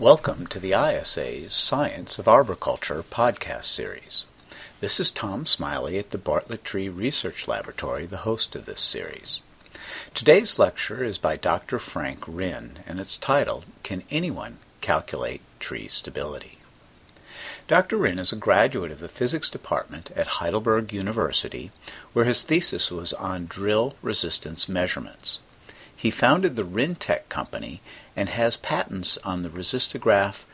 Welcome to the ISA's Science of Arboriculture podcast series. This is Tom Smiley at the Bartlett Tree Research Laboratory, the host of this series. Today's lecture is by Dr. Frank Rinn, and it's titled Can Anyone Calculate Tree Stability? Dr. Rinn is a graduate of the physics department at Heidelberg University, where his thesis was on drill resistance measurements. He founded the Rinntech company and has patents on the resistograph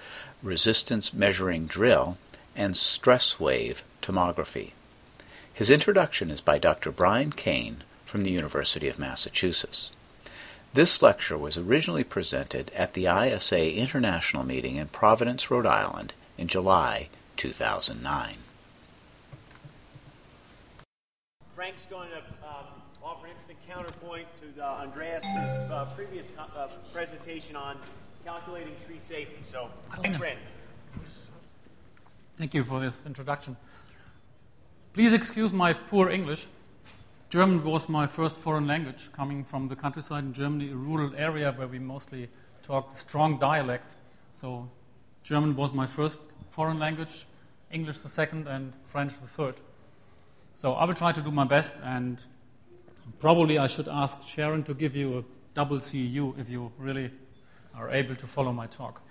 resistance measuring drill and stress wave tomography. His introduction is by Dr. Brian Kane from the University of Massachusetts. This lecture was originally presented at the ISA International Meeting in Providence, Rhode Island in July 2009. Frank's going to um, offer an interesting counterpoint uh, Andreas' uh, previous uh, presentation on calculating tree safety. So, Hang on. Brent. Thank you for this introduction. Please excuse my poor English. German was my first foreign language, coming from the countryside in Germany, a rural area where we mostly talked strong dialect. So, German was my first foreign language, English the second, and French the third. So, I will try to do my best, and probably I should ask Sharon to give you a double CU if you really are able to follow my talk.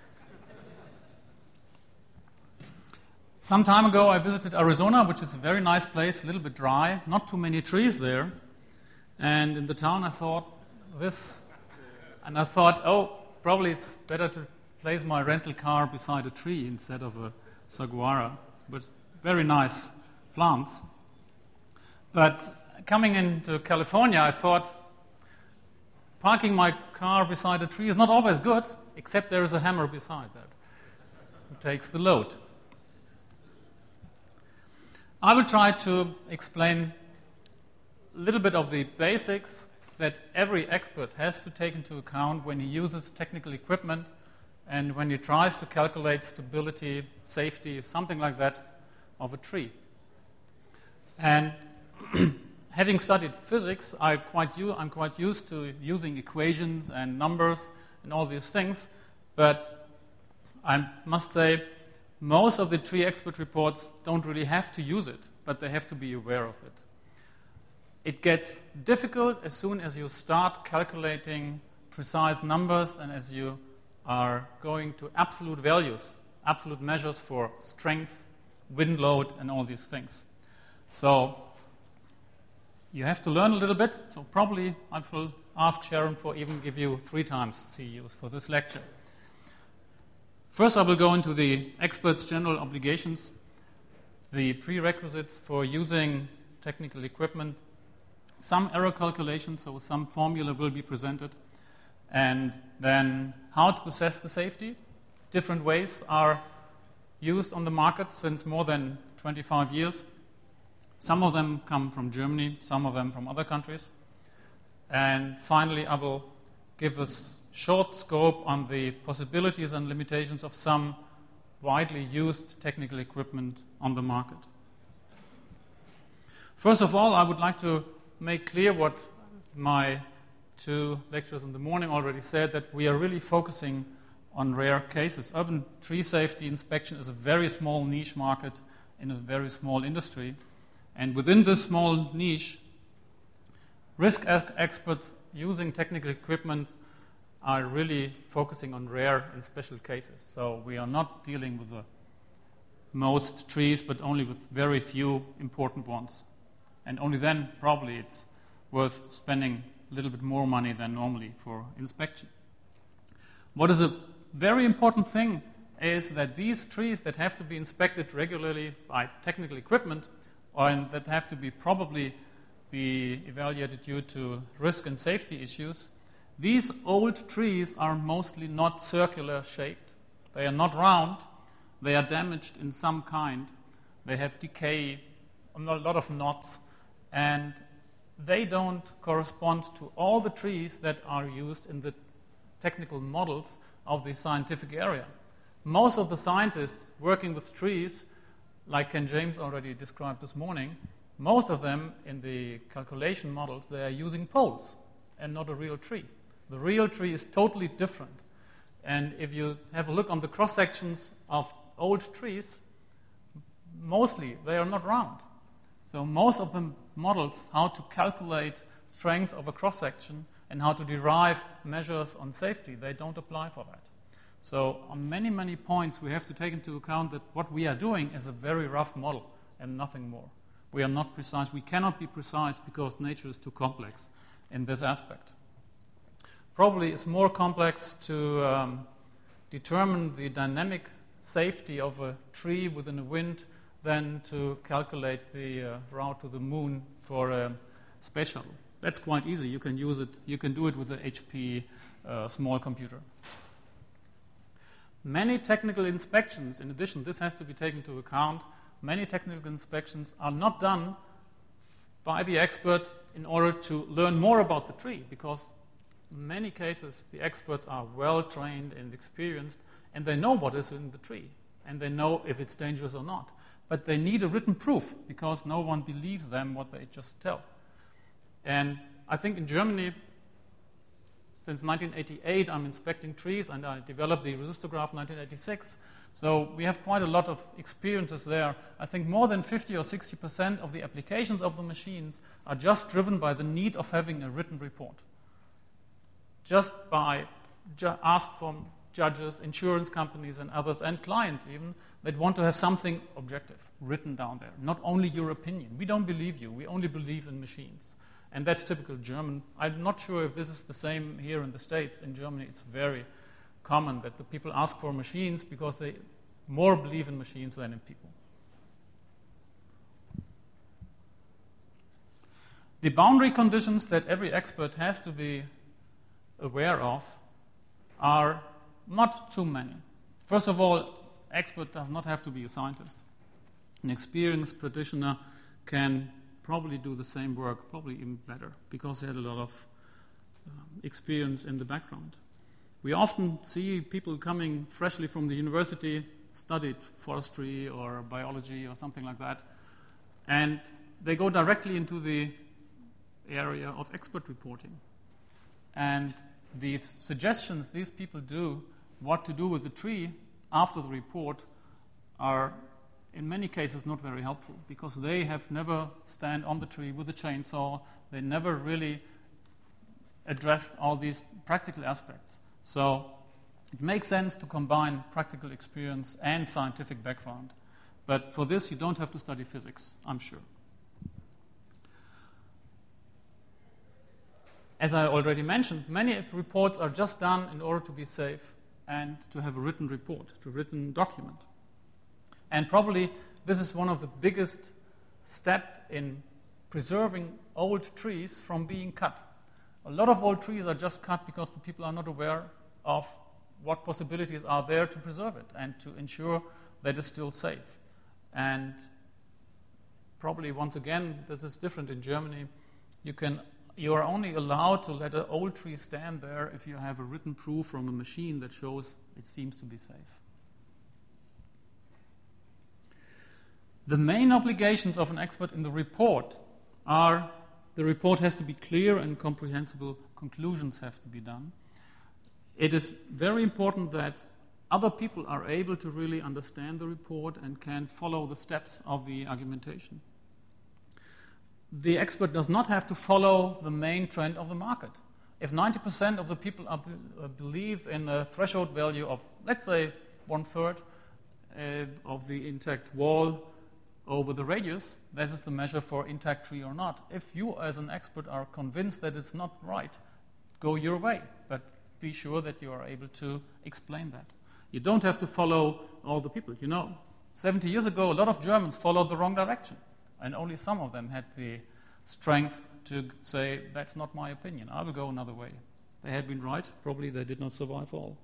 Some time ago, I visited Arizona, which is a very nice place, a little bit dry, not too many trees there. And in the town, I saw this, and I thought, oh, probably it's better to place my rental car beside a tree instead of a saguaro. But very nice plants. But coming into California, I thought parking my car beside a tree is not always good, except there is a hammer beside that who takes the load. I will try to explain a little bit of the basics that every expert has to take into account when he uses technical equipment and when he tries to calculate stability, safety, something like that of a tree. And having studied physics, I quite u- I'm quite used to using equations and numbers and all these things, but I must say most of the tree expert reports don't really have to use it, but they have to be aware of it. It gets difficult as soon as you start calculating precise numbers and as you are going to absolute values, absolute measures for strength, wind load, and all these things. So you have to learn a little bit. So probably I will ask Sharon for even give you three times CEUs for this lecture. First, I will go into the expert's general obligations, the prerequisites for using technical equipment, some error calculations, so some formula will be presented, and then how to assess the safety. Different ways are used on the market since more than 25 years. Some of them come from Germany, some of them from other countries. And finally, I will give a short scope on the possibilities and limitations of some widely used technical equipment on the market. First of all, I would like to make clear what my two lecturers in the morning already said that we are really focusing on rare cases. Urban tree safety inspection is a very small niche market in a very small industry. And within this small niche, risk experts using technical equipment are really focusing on rare and special cases. So we are not dealing with the most trees, but only with very few important ones. And only then, probably, it's worth spending a little bit more money than normally for inspection. What is a very important thing is that these trees that have to be inspected regularly by technical equipment or that have to be probably be evaluated due to risk and safety issues these old trees are mostly not circular shaped. They are not round. They are damaged in some kind. they have decay, a lot of knots, and they don't correspond to all the trees that are used in the technical models of the scientific area. Most of the scientists working with trees, like Ken James already described this morning, most of them in the calculation models, they are using poles and not a real tree. The real tree is totally different. And if you have a look on the cross sections of old trees, mostly they are not round. So most of the models, how to calculate strength of a cross section and how to derive measures on safety, they don't apply for that. So on many, many points, we have to take into account that what we are doing is a very rough model and nothing more. We are not precise. We cannot be precise because nature is too complex in this aspect. Probably it's more complex to um, determine the dynamic safety of a tree within a wind than to calculate the uh, route to the moon for a space shuttle. That's quite easy. You can use it. You can do it with a HP uh, small computer. Many technical inspections, in addition, this has to be taken into account. Many technical inspections are not done by the expert in order to learn more about the tree because in many cases the experts are well trained and experienced and they know what is in the tree and they know if it's dangerous or not. But they need a written proof because no one believes them what they just tell. And I think in Germany, since 1988, I'm inspecting trees and I developed the resistograph 1986. So we have quite a lot of experiences there. I think more than 50 or 60 percent of the applications of the machines are just driven by the need of having a written report. Just by ju- ask from judges, insurance companies, and others, and clients even, that want to have something objective written down there. Not only your opinion. We don't believe you, we only believe in machines. And that's typical German. I'm not sure if this is the same here in the States. In Germany, it's very common that the people ask for machines because they more believe in machines than in people. The boundary conditions that every expert has to be aware of are not too many. First of all, expert does not have to be a scientist. An experienced practitioner can probably do the same work, probably even better, because they had a lot of um, experience in the background. We often see people coming freshly from the university, studied forestry or biology or something like that, and they go directly into the area of expert reporting. And the suggestions these people do, what to do with the tree after the report, are in many cases not very helpful because they have never stand on the tree with a chainsaw. They never really addressed all these practical aspects. So it makes sense to combine practical experience and scientific background. But for this, you don't have to study physics, I'm sure. As I already mentioned, many reports are just done in order to be safe and to have a written report, to written document. And probably this is one of the biggest step in preserving old trees from being cut. A lot of old trees are just cut because the people are not aware of what possibilities are there to preserve it and to ensure that it's still safe. And probably once again, this is different in Germany. You can you are only allowed to let an old tree stand there if you have a written proof from a machine that shows it seems to be safe. The main obligations of an expert in the report are the report has to be clear and comprehensible, conclusions have to be done. It is very important that other people are able to really understand the report and can follow the steps of the argumentation. The expert does not have to follow the main trend of the market. If 90% of the people are, uh, believe in a threshold value of, let's say, one third uh, of the intact wall over the radius, this is the measure for intact tree or not. If you, as an expert, are convinced that it's not right, go your way, but be sure that you are able to explain that. You don't have to follow all the people. You know, 70 years ago, a lot of Germans followed the wrong direction, and only some of them had the strength to say, That's not my opinion, I will go another way. They had been right, probably they did not survive all.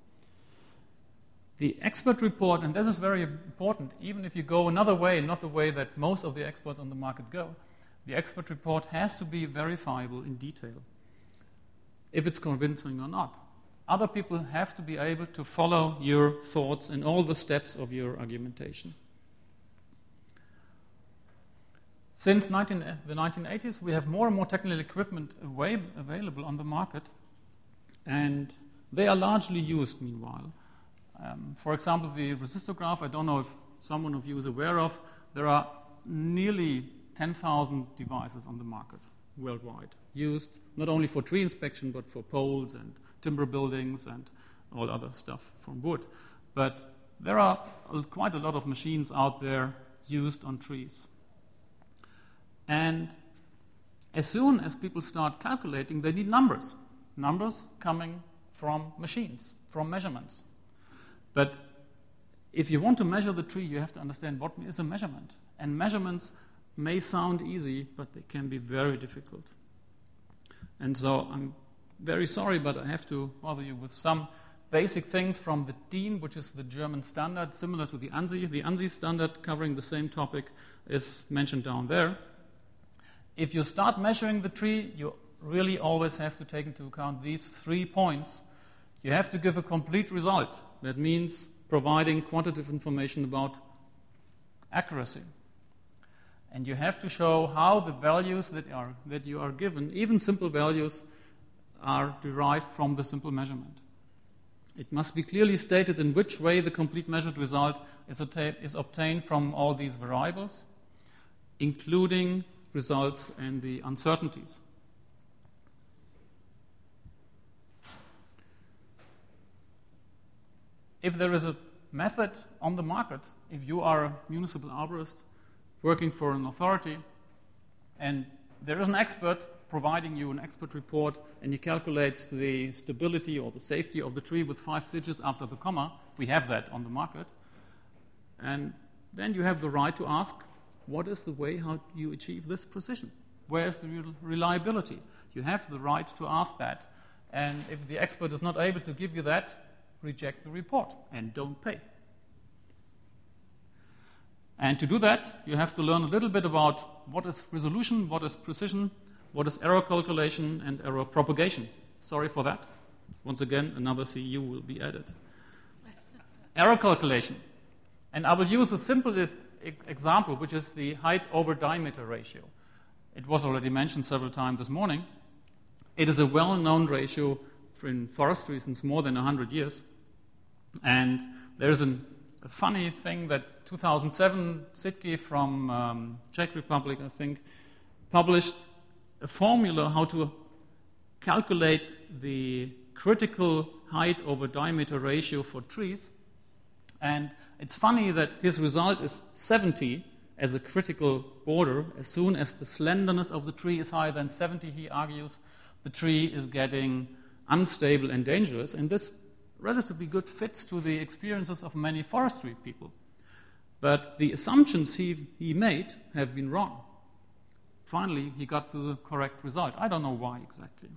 The expert report, and this is very important, even if you go another way, not the way that most of the experts on the market go, the expert report has to be verifiable in detail, if it's convincing or not. Other people have to be able to follow your thoughts and all the steps of your argumentation. Since 19, the 1980s, we have more and more technical equipment available on the market, and they are largely used meanwhile. Um, for example, the resistograph, I don't know if someone of you is aware of, there are nearly 10,000 devices on the market worldwide, used not only for tree inspection, but for poles and timber buildings and all other stuff from wood. But there are quite a lot of machines out there used on trees. And as soon as people start calculating, they need numbers. Numbers coming from machines, from measurements. But if you want to measure the tree, you have to understand what is a measurement. And measurements may sound easy, but they can be very difficult. And so I'm very sorry, but I have to bother you with some basic things from the DIN, which is the German standard, similar to the ANSI. The ANSI standard, covering the same topic, is mentioned down there. If you start measuring the tree, you really always have to take into account these three points. You have to give a complete result. That means providing quantitative information about accuracy. And you have to show how the values that, are, that you are given, even simple values, are derived from the simple measurement. It must be clearly stated in which way the complete measured result is, atta- is obtained from all these variables, including results and the uncertainties. If there is a method on the market, if you are a municipal arborist working for an authority and there is an expert providing you an expert report and he calculates the stability or the safety of the tree with five digits after the comma, we have that on the market. And then you have the right to ask, what is the way how you achieve this precision? Where is the reliability? You have the right to ask that. And if the expert is not able to give you that, reject the report and don't pay. And to do that, you have to learn a little bit about what is resolution, what is precision, what is error calculation, and error propagation. Sorry for that. Once again, another CEU will be added. error calculation. And I will use the simplest example, which is the height over diameter ratio. It was already mentioned several times this morning. It is a well known ratio in forestry since more than 100 years. And there's an, a funny thing that 2007, Sitke from um, Czech Republic, I think, published a formula how to calculate the critical height over diameter ratio for trees. And it's funny that his result is 70 as a critical border. As soon as the slenderness of the tree is higher than 70, he argues, the tree is getting unstable and dangerous. And this relatively good fits to the experiences of many forestry people. But the assumptions he, he made have been wrong. Finally, he got to the correct result. I don't know why exactly.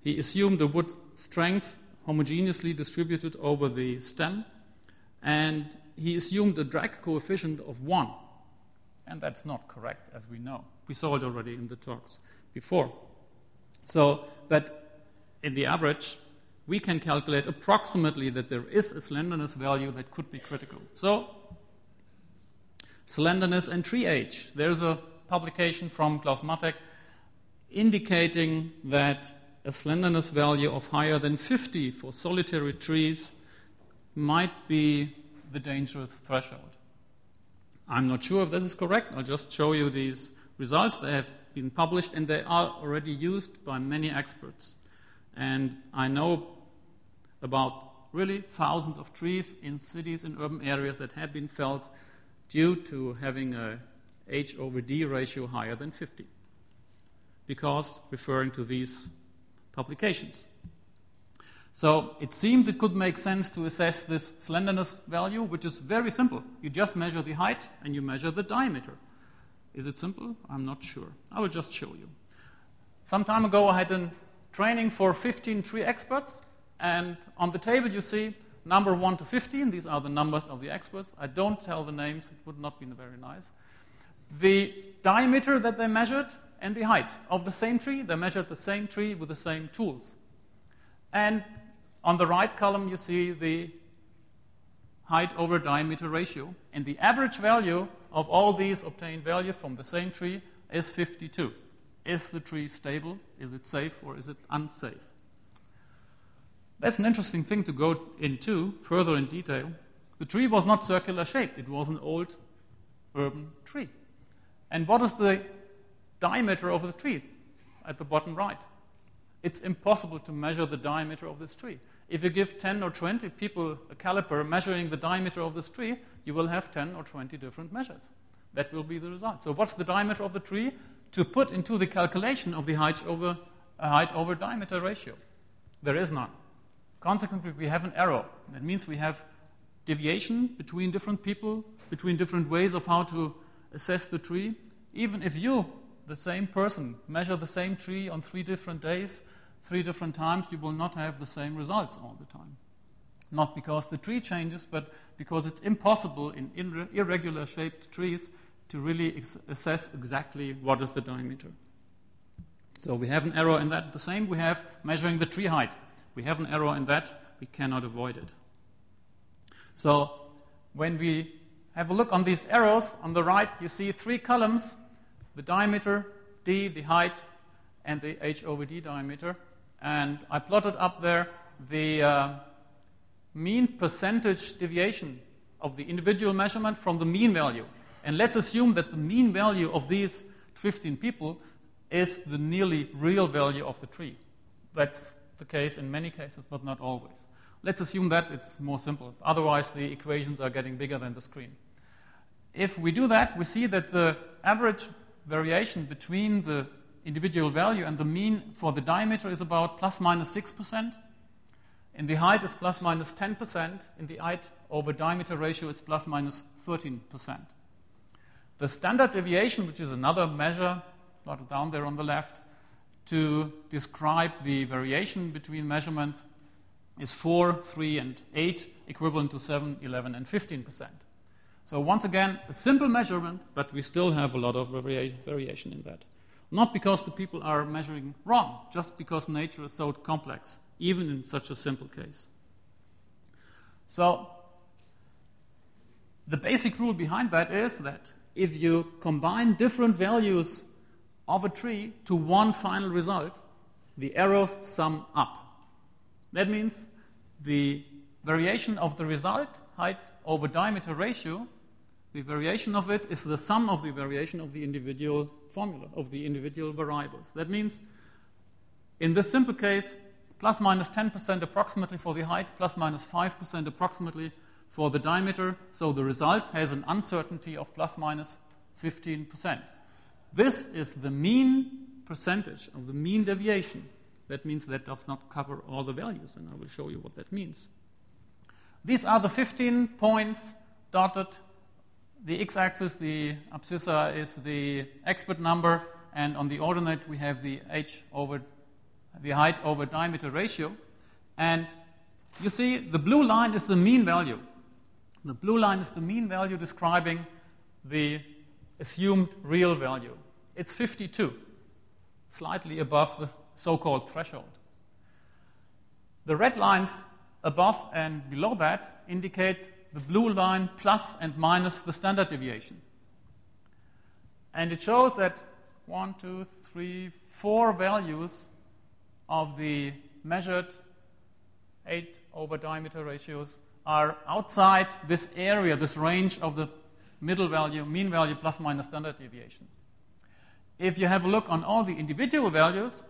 He assumed the wood strength homogeneously distributed over the stem, and he assumed a drag coefficient of 1. And that's not correct, as we know. We saw it already in the talks before. So, but in the average, we can calculate approximately that there is a slenderness value that could be critical. So, slenderness and tree age. There's a publication from Claus Mattheck indicating that a slenderness value of higher than 50 for solitary trees might be the dangerous threshold. I'm not sure if this is correct. I'll just show you these results. They have been published and they are already used by many experts. And I know about really thousands of trees in cities and urban areas that have been felled due to having a H over D ratio higher than 50. Because referring to these publications. So it seems it could make sense to assess this slenderness value, which is very simple. You just measure the height and you measure the diameter. Is it simple? I'm not sure. I will just show you. Some time ago, I had a training for 15 tree experts, and on the table you see number 1 to 15. These are the numbers of the experts. I don't tell the names, it would not be very nice. The diameter that they measured and the height of the same tree. They measured the same tree with the same tools. And on the right column, you see the height over diameter ratio. And the average value of all these obtained values from the same tree is 52. Is the tree stable? Is it safe or is it unsafe? That's an interesting thing to go into further in detail. The tree was not circular shaped, it was an old urban tree. And what is the diameter of the tree at the bottom right? It's impossible to measure the diameter of this tree. If you give 10 or 20 people a caliper measuring the diameter of this tree, you will have 10 or 20 different measures. That will be the result. So, what's the diameter of the tree to put into the calculation of the height over, uh, height over diameter ratio? There is none. Consequently, we have an error. That means we have deviation between different people, between different ways of how to assess the tree. Even if you, the same person, measure the same tree on three different days, three different times, you will not have the same results all the time. Not because the tree changes, but because it's impossible in irregular shaped trees to really ex- assess exactly what is the diameter. So we have an error in that. The same we have measuring the tree height. We have an error in that. We cannot avoid it. So when we have a look on these arrows, on the right you see three columns the diameter, d, the height, and the h over d diameter. And I plotted up there the uh, mean percentage deviation of the individual measurement from the mean value. And let's assume that the mean value of these 15 people is the nearly real value of the tree. That's the case in many cases, but not always. Let's assume that it's more simple. Otherwise, the equations are getting bigger than the screen. If we do that, we see that the average variation between the individual value and the mean for the diameter is about plus minus 6%. In the height is plus minus 10%. In the height over diameter ratio is plus minus 13%. The standard deviation, which is another measure plotted down there on the left, to describe the variation between measurements is 4, 3, and 8, equivalent to 7, 11, and 15%. So, once again, a simple measurement, but we still have a lot of vari- variation in that. Not because the people are measuring wrong, just because nature is so complex, even in such a simple case. So, the basic rule behind that is that if you combine different values of a tree to one final result, the errors sum up. That means the variation of the result, height over diameter ratio, the variation of it is the sum of the variation of the individual formula, of the individual variables. That means, in this simple case, plus minus 10% approximately for the height, plus minus 5% approximately for the diameter, so the result has an uncertainty of plus minus 15%. This is the mean percentage of the mean deviation. That means that does not cover all the values, and I will show you what that means. These are the 15 points dotted the x-axis, the abscissa, is the expert number, and on the ordinate we have the h over the height over diameter ratio. And you see, the blue line is the mean value. The blue line is the mean value describing the assumed real value. It's 52, slightly above the so called threshold. The red lines above and below that indicate the blue line plus and minus the standard deviation. And it shows that one, two, three, four values of the measured 8 over diameter ratios are outside this area, this range of the middle value, mean value plus minus standard deviation. If you have a look on all the individual values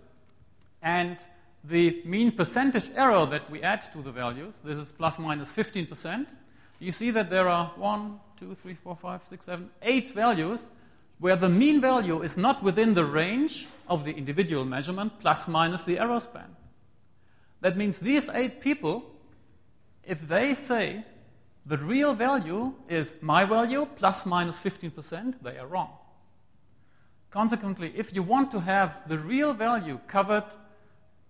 and the mean percentage error that we add to the values, this is plus minus 15%, you see that there are one, two, three, four, five, six, seven, eight values where the mean value is not within the range of the individual measurement plus minus the error span. That means these eight people, if they say the real value is my value plus minus 15%, they are wrong. Consequently, if you want to have the real value covered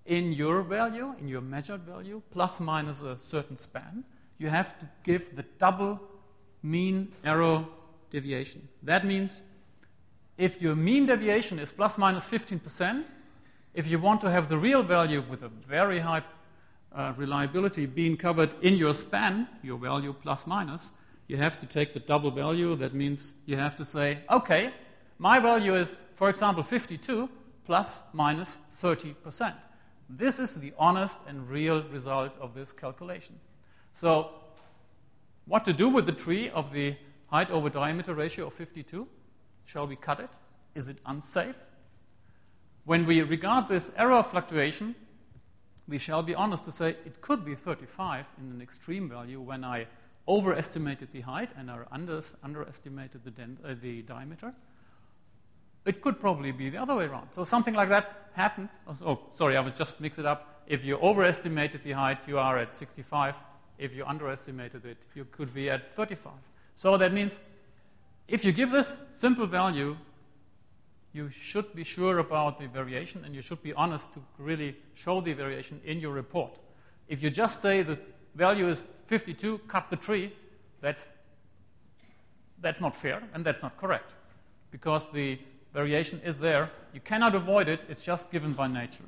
in your value, in your measured value, plus minus a certain span, you have to give the double mean error deviation. That means if your mean deviation is plus minus 15%, if you want to have the real value with a very high uh, reliability being covered in your span, your value plus minus, you have to take the double value. That means you have to say, okay, my value is, for example, 52 plus minus 30%. This is the honest and real result of this calculation. So, what to do with the tree of the height over diameter ratio of 52? Shall we cut it? Is it unsafe? When we regard this error fluctuation, we shall be honest to say it could be 35 in an extreme value when I overestimated the height and I under, underestimated the, uh, the diameter. It could probably be the other way around. So something like that happened. Oh, sorry, I was just mix it up. If you overestimated the height, you are at 65. If you underestimated it, you could be at 35. So that means if you give this simple value, you should be sure about the variation and you should be honest to really show the variation in your report. If you just say the value is 52, cut the tree, that's, that's not fair and that's not correct because the variation is there. You cannot avoid it, it's just given by nature.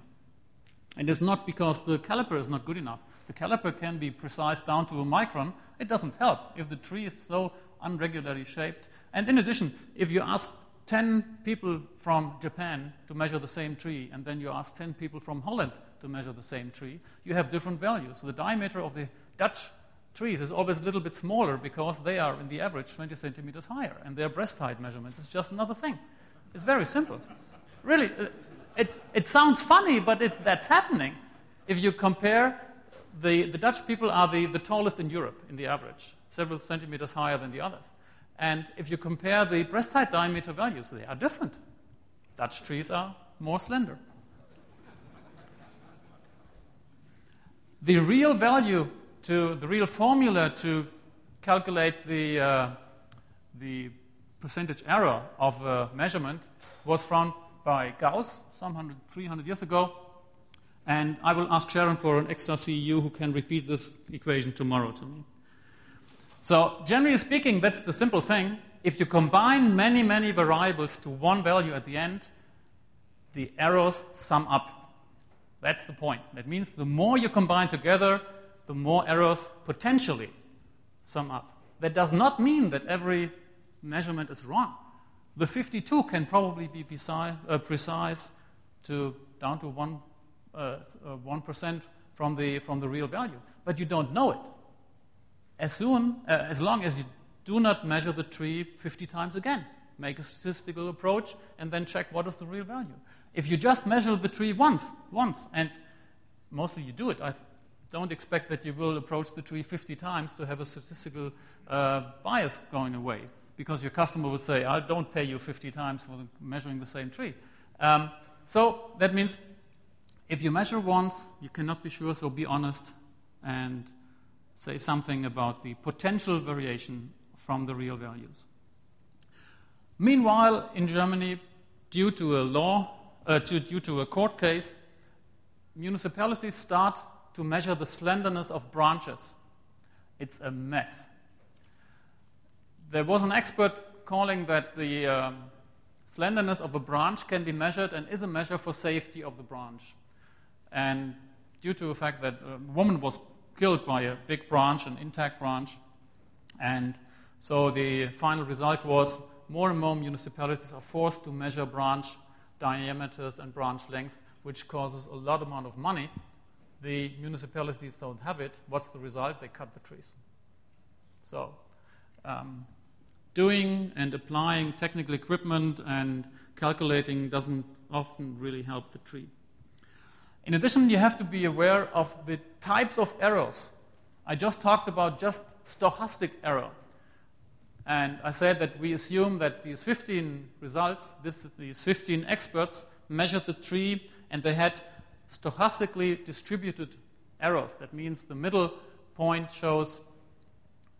And it's not because the caliper is not good enough. The caliper can be precise down to a micron. It doesn't help if the tree is so unregularly shaped. And in addition, if you ask 10 people from Japan to measure the same tree, and then you ask 10 people from Holland to measure the same tree, you have different values. So the diameter of the Dutch trees is always a little bit smaller because they are, in the average, 20 centimeters higher, and their breast height measurement is just another thing. It's very simple. Really, uh, it, it sounds funny, but it, that's happening. If you compare, the, the Dutch people are the, the tallest in Europe in the average, several centimeters higher than the others. And if you compare the breast height diameter values, they are different. Dutch trees are more slender. The real value to the real formula to calculate the, uh, the percentage error of a measurement was found by Gauss some 100, 300 years ago. And I will ask Sharon for an extra CEU who can repeat this equation tomorrow to me. So, generally speaking, that's the simple thing. If you combine many, many variables to one value at the end, the errors sum up. That's the point. That means the more you combine together, the more errors potentially sum up. That does not mean that every measurement is wrong. The 52 can probably be precise, uh, precise to down to 1, uh, 1% uh, from the, from the real value, but you don't know it. As, soon, uh, as long as you do not measure the tree 50 times again, make a statistical approach, and then check what is the real value. If you just measure the tree once, once, and mostly you do it, I don't expect that you will approach the tree 50 times to have a statistical uh, bias going away because your customer would say, I don't pay you 50 times for measuring the same tree. Um, so that means if you measure once, you cannot be sure, so be honest and say something about the potential variation from the real values. Meanwhile, in Germany, due to a law, uh, to, due to a court case, municipalities start to measure the slenderness of branches. It's a mess there was an expert calling that the um, slenderness of a branch can be measured and is a measure for safety of the branch. And due to the fact that a woman was killed by a big branch, an intact branch, and so the final result was more and more municipalities are forced to measure branch diameters and branch length, which causes a lot amount of money. The municipalities don't have it. What's the result? They cut the trees. So um, doing and applying technical equipment and calculating doesn't often really help the tree. In addition, you have to be aware of the types of errors. I just talked about just stochastic error. And I said that we assume that these 15 results, this, these 15 experts, measured the tree and they had stochastically distributed errors. That means the middle point shows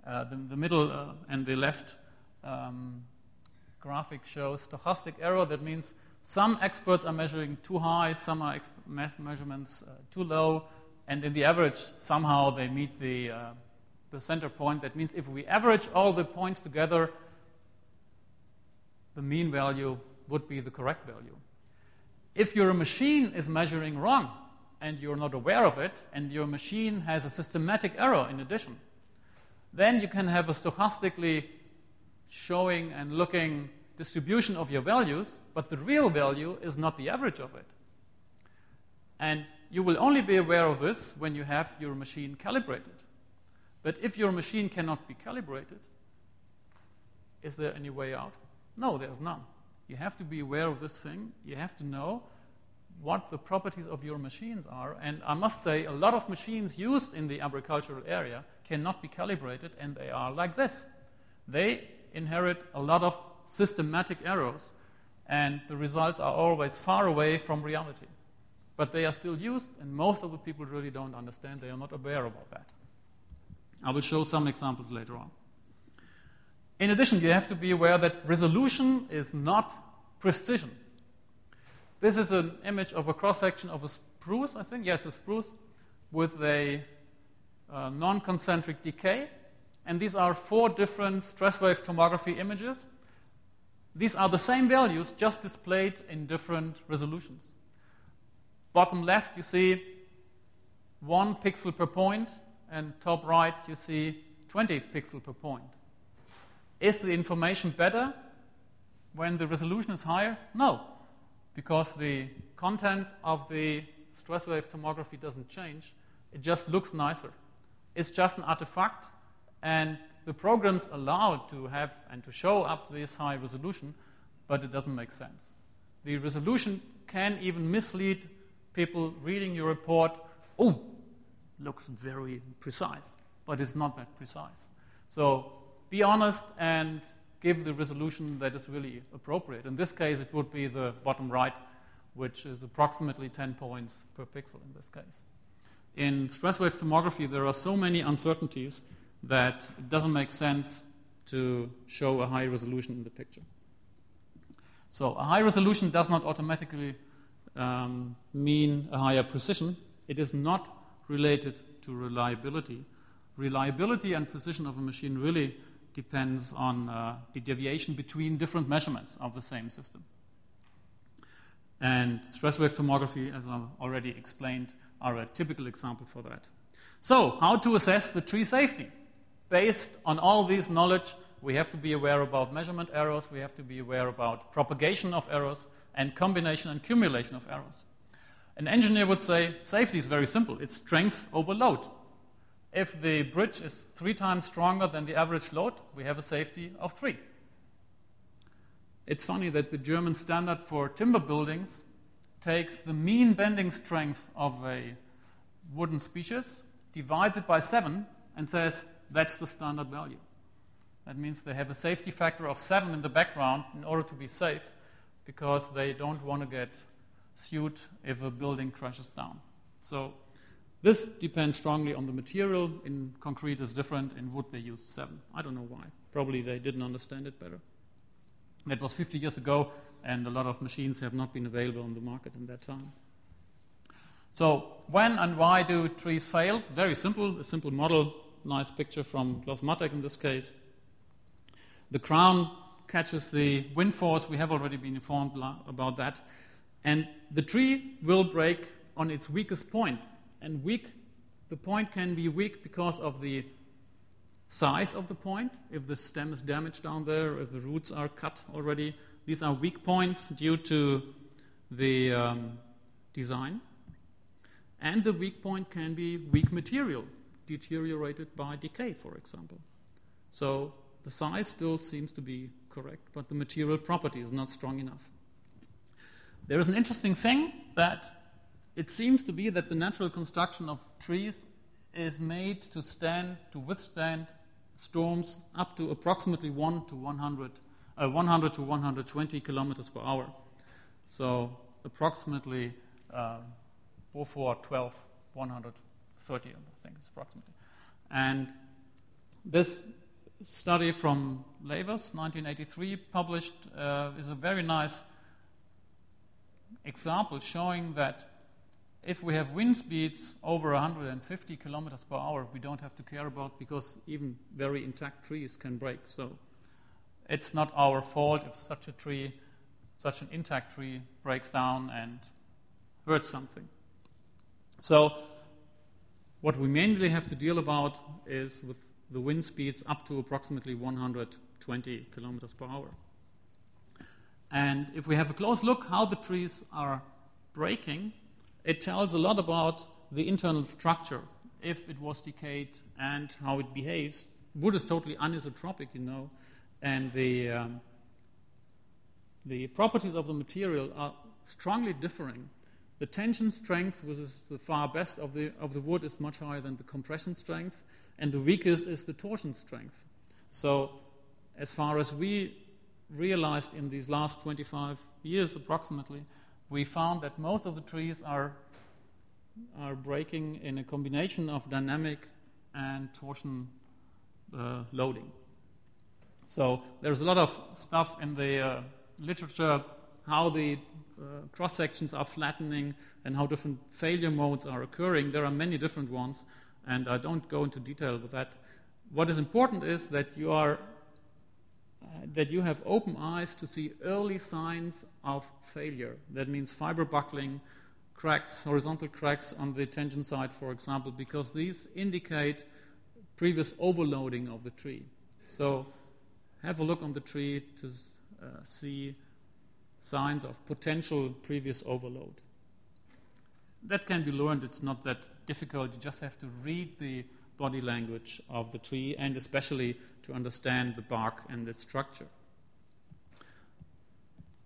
uh, the, the, middle uh, and the left um, graphic shows stochastic error. That means some experts are measuring too high, some are measurements uh, too low, and in the average, somehow they meet the, uh, the center point. That means if we average all the points together, the mean value would be the correct value. If your machine is measuring wrong and you're not aware of it, and your machine has a systematic error in addition, then you can have a stochastically showing and looking distribution of your values, but the real value is not the average of it. And you will only be aware of this when you have your machine calibrated. But if your machine cannot be calibrated, is there any way out? No, there's none. You have to be aware of this thing. You have to know what the properties of your machines are. And I must say, a lot of machines used in the agricultural area cannot be calibrated, and they are like this. They inherit a lot of systematic errors, and the results are always far away from reality. But they are still used, and most of the people really don't understand. They are not aware about that. I will show some examples later on. In addition, you have to be aware that resolution is not precision. This is an image of a cross section of a spruce, I think. Yeah, it's a spruce with a uh, non concentric decay. And these are four different stress wave tomography images. These are the same values, just displayed in different resolutions. Bottom left, you see one pixel per point, and top right, you see 20 pixel per point. Is the information better when the resolution is higher? No, because the content of the stress wave tomography doesn't change. It just looks nicer. It's just an artifact, and the program's allowed to have and to show up this high resolution, but it doesn't make sense. The resolution can even mislead people reading your report. Oh, looks very precise, but it's not that precise. So be honest and give the resolution that is really appropriate. In this case, it would be the bottom right, which is approximately 10 points per pixel in this case. In stress wave tomography, there are so many uncertainties that it doesn't make sense to show a high resolution in the picture. So, a high resolution does not automatically um, mean a higher precision. It is not related to reliability. Reliability and precision of a machine really depends on uh, the deviation between different measurements of the same system. And stress wave tomography, as I already explained, are a typical example for that. So, how to assess the tree safety? Based on all this knowledge, we have to be aware about measurement errors, we have to be aware about propagation of errors, and combination and accumulation of errors. An engineer would say safety is very simple it's strength over load. If the bridge is three times stronger than the average load, we have a safety of three. It's funny that the German standard for timber buildings takes the mean bending strength of a wooden species, divides it by seven, and says that's the standard value. That means they have a safety factor of seven in the background in order to be safe because they don't want to get sued if a building crashes down. So this depends strongly on the material. In concrete is different. In wood they used seven. I don't know why. Probably they didn't understand it better. That was 50 years ago, and a lot of machines have not been available on the market in that time. So when and why do trees fail? Very simple, a simple model, nice picture from Claus Mattheck in this case. The crown catches the wind force. We have already been informed about that. And the tree will break on its weakest point. point and weak, the point can be weak because of the size of the point. If the stem is damaged down there, if the roots are cut already, these are weak points due to the um, design. And the weak point can be weak material, deteriorated by decay, for example. So the size still seems to be correct, but the material property is not strong enough. There is an interesting thing that it seems to be that the natural construction of trees is made to stand, to withstand storms up to approximately 1 to 100, uh, 100 to 120 kilometers per hour. So approximately uh, 4, 12, 130, I think it's approximately. And this study from Lavers, 1983, published, uh, is a very nice example showing that if we have wind speeds over 150 kilometers per hour, we don't have to care about because even very intact trees can break. So it's not our fault if such a tree, such an intact tree, breaks down and hurts something. So what we mainly have to deal about is with the wind speeds up to approximately 120 kilometers per hour. And if we have a close look how the trees are breaking, it tells a lot about the internal structure, if it was decayed and how it behaves. Wood is totally anisotropic, you know, and the, um, the properties of the material are strongly differing. The tension strength, which is the far best of the, of the wood, is much higher than the compression strength, and the weakest is the torsion strength. So, as far as we realized in these last 25 years approximately, we found that most of the trees are, are breaking in a combination of dynamic and torsion uh, loading. So there's a lot of stuff in the uh, literature how the uh, cross sections are flattening and how different failure modes are occurring. There are many different ones, and I don't go into detail with that. What is important is that you are uh, that you have open eyes to see early signs of failure. That means fiber buckling, cracks, horizontal cracks on the tension side, for example, because these indicate previous overloading of the tree. So have a look on the tree to uh, see signs of potential previous overload. That can be learned, it's not that difficult. You just have to read the body language of the tree and especially to understand the bark and its structure.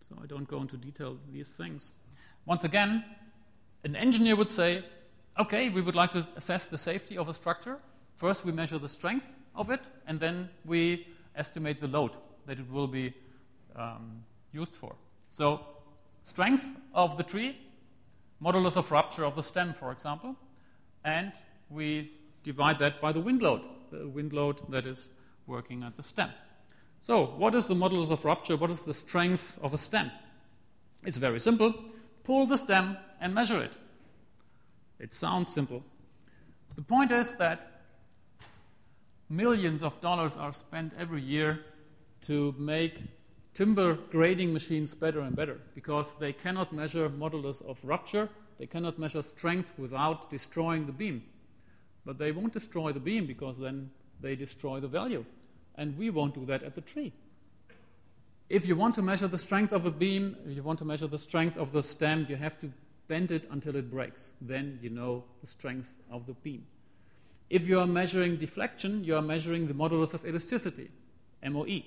So I don't go into detail these things. Once again, an engineer would say, okay, we would like to assess the safety of a structure. First, we measure the strength of it, and then we estimate the load that it will be um, used for. So, strength of the tree, modulus of rupture of the stem, for example, and we divide that by the wind load, the wind load that is working at the stem. So, what is the modulus of rupture? What is the strength of a stem? It's very simple. Pull the stem and measure it. It sounds simple. The point is that millions of dollars are spent every year to make timber grading machines better and better because they cannot measure modulus of rupture, they cannot measure strength without destroying the beam. But they won't destroy the beam because then they destroy the value. And we won't do that at the tree. If you want to measure the strength of a beam, if you want to measure the strength of the stem, you have to bend it until it breaks. Then you know the strength of the beam. If you are measuring deflection, you are measuring the modulus of elasticity, MOE.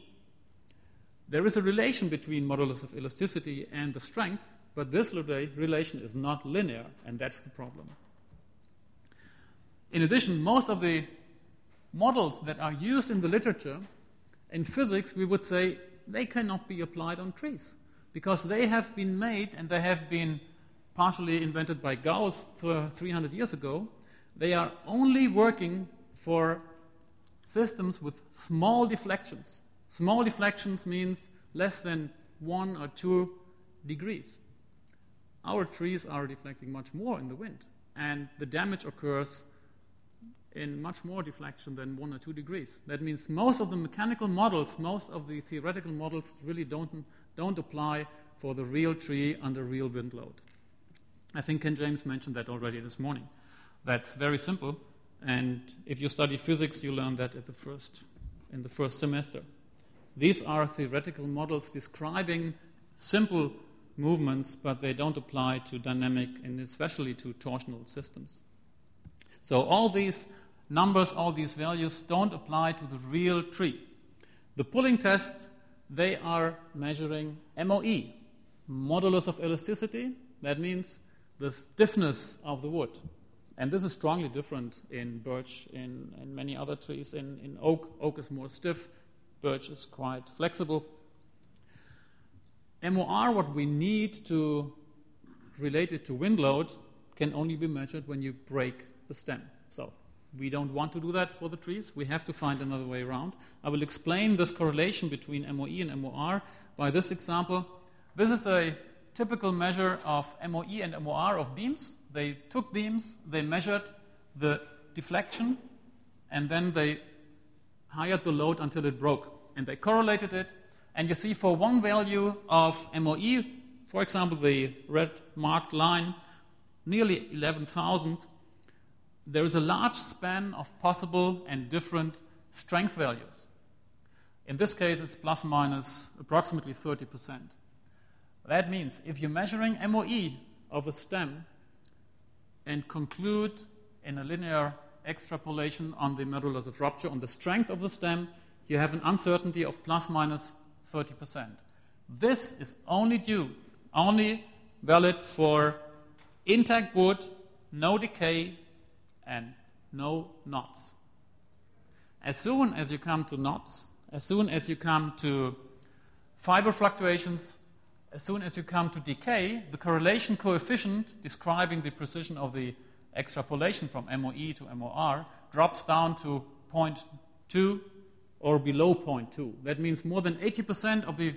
There is a relation between modulus of elasticity and the strength, but this relation is not linear, and that's the problem. In addition, most of the models that are used in the literature in physics, we would say they cannot be applied on trees because they have been made and they have been partially invented by Gauss 300 years ago. They are only working for systems with small deflections. Small deflections means less than one or two degrees. Our trees are deflecting much more in the wind, and the damage occurs in much more deflection than one or two degrees. That means most of the mechanical models, most of the theoretical models really don't, don't apply for the real tree under real wind load. I think Ken James mentioned that already this morning. That's very simple, and if you study physics, you learn that at the first, in the first semester. These are theoretical models describing simple movements, but they don't apply to dynamic and especially to torsional systems. So all these numbers, all these values don't apply to the real tree. The pulling test, they are measuring MOE, modulus of elasticity. That means the stiffness of the wood. And this is strongly different in birch, in, in many other trees. In, in oak, oak is more stiff, birch is quite flexible. MOR, what we need to relate it to wind load, can only be measured when you break the stem. So we don't want to do that for the trees. We have to find another way around. I will explain this correlation between MOE and MOR by this example. This is a typical measure of MOE and MOR of beams. they took beams, they measured the deflection, and then they hired the load until it broke. And they correlated it. And you see for one value of MOE, for example, the red marked line, nearly 11,000, there is a large span of possible and different strength values. In this case, it's plus minus approximately 30%. That means if you're measuring MOE of a stem and conclude in a linear extrapolation on the modulus of rupture, on the strength of the stem, you have an uncertainty of plus minus 30%. This is only due, only valid for intact wood, no decay, and no knots. As soon as you come to knots, as soon as you come to fiber fluctuations, as soon as you come to decay, the correlation coefficient describing the precision of the extrapolation from MOE to MOR drops down to 0.2 or below 0.2. That means more than 80% of the,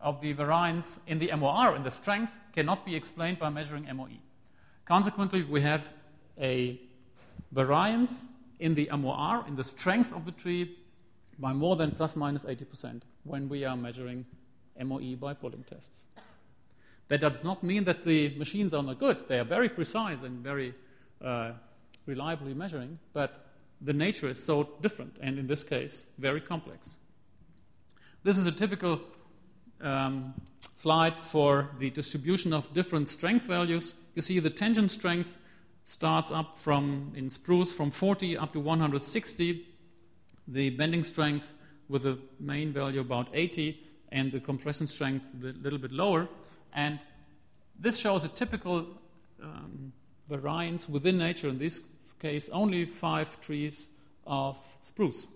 of the variance in the MOR, in the strength, cannot be explained by measuring MOE. Consequently, we have a variance in the MOR, in the strength of the tree, by more than plus minus 80% when we are measuring MOE by pulling tests. That does not mean that the machines are not good. They are very precise and very uh, reliably measuring, but the nature is so different, and in this case, very complex. This is a typical um, slide for the distribution of different strength values. You see the tension strength starts up from, in spruce, from 40 up to 160. The bending strength with a main value about 80, and the compression strength a little bit lower. And this shows a typical um, variance within nature, in this case, only five trees of spruce.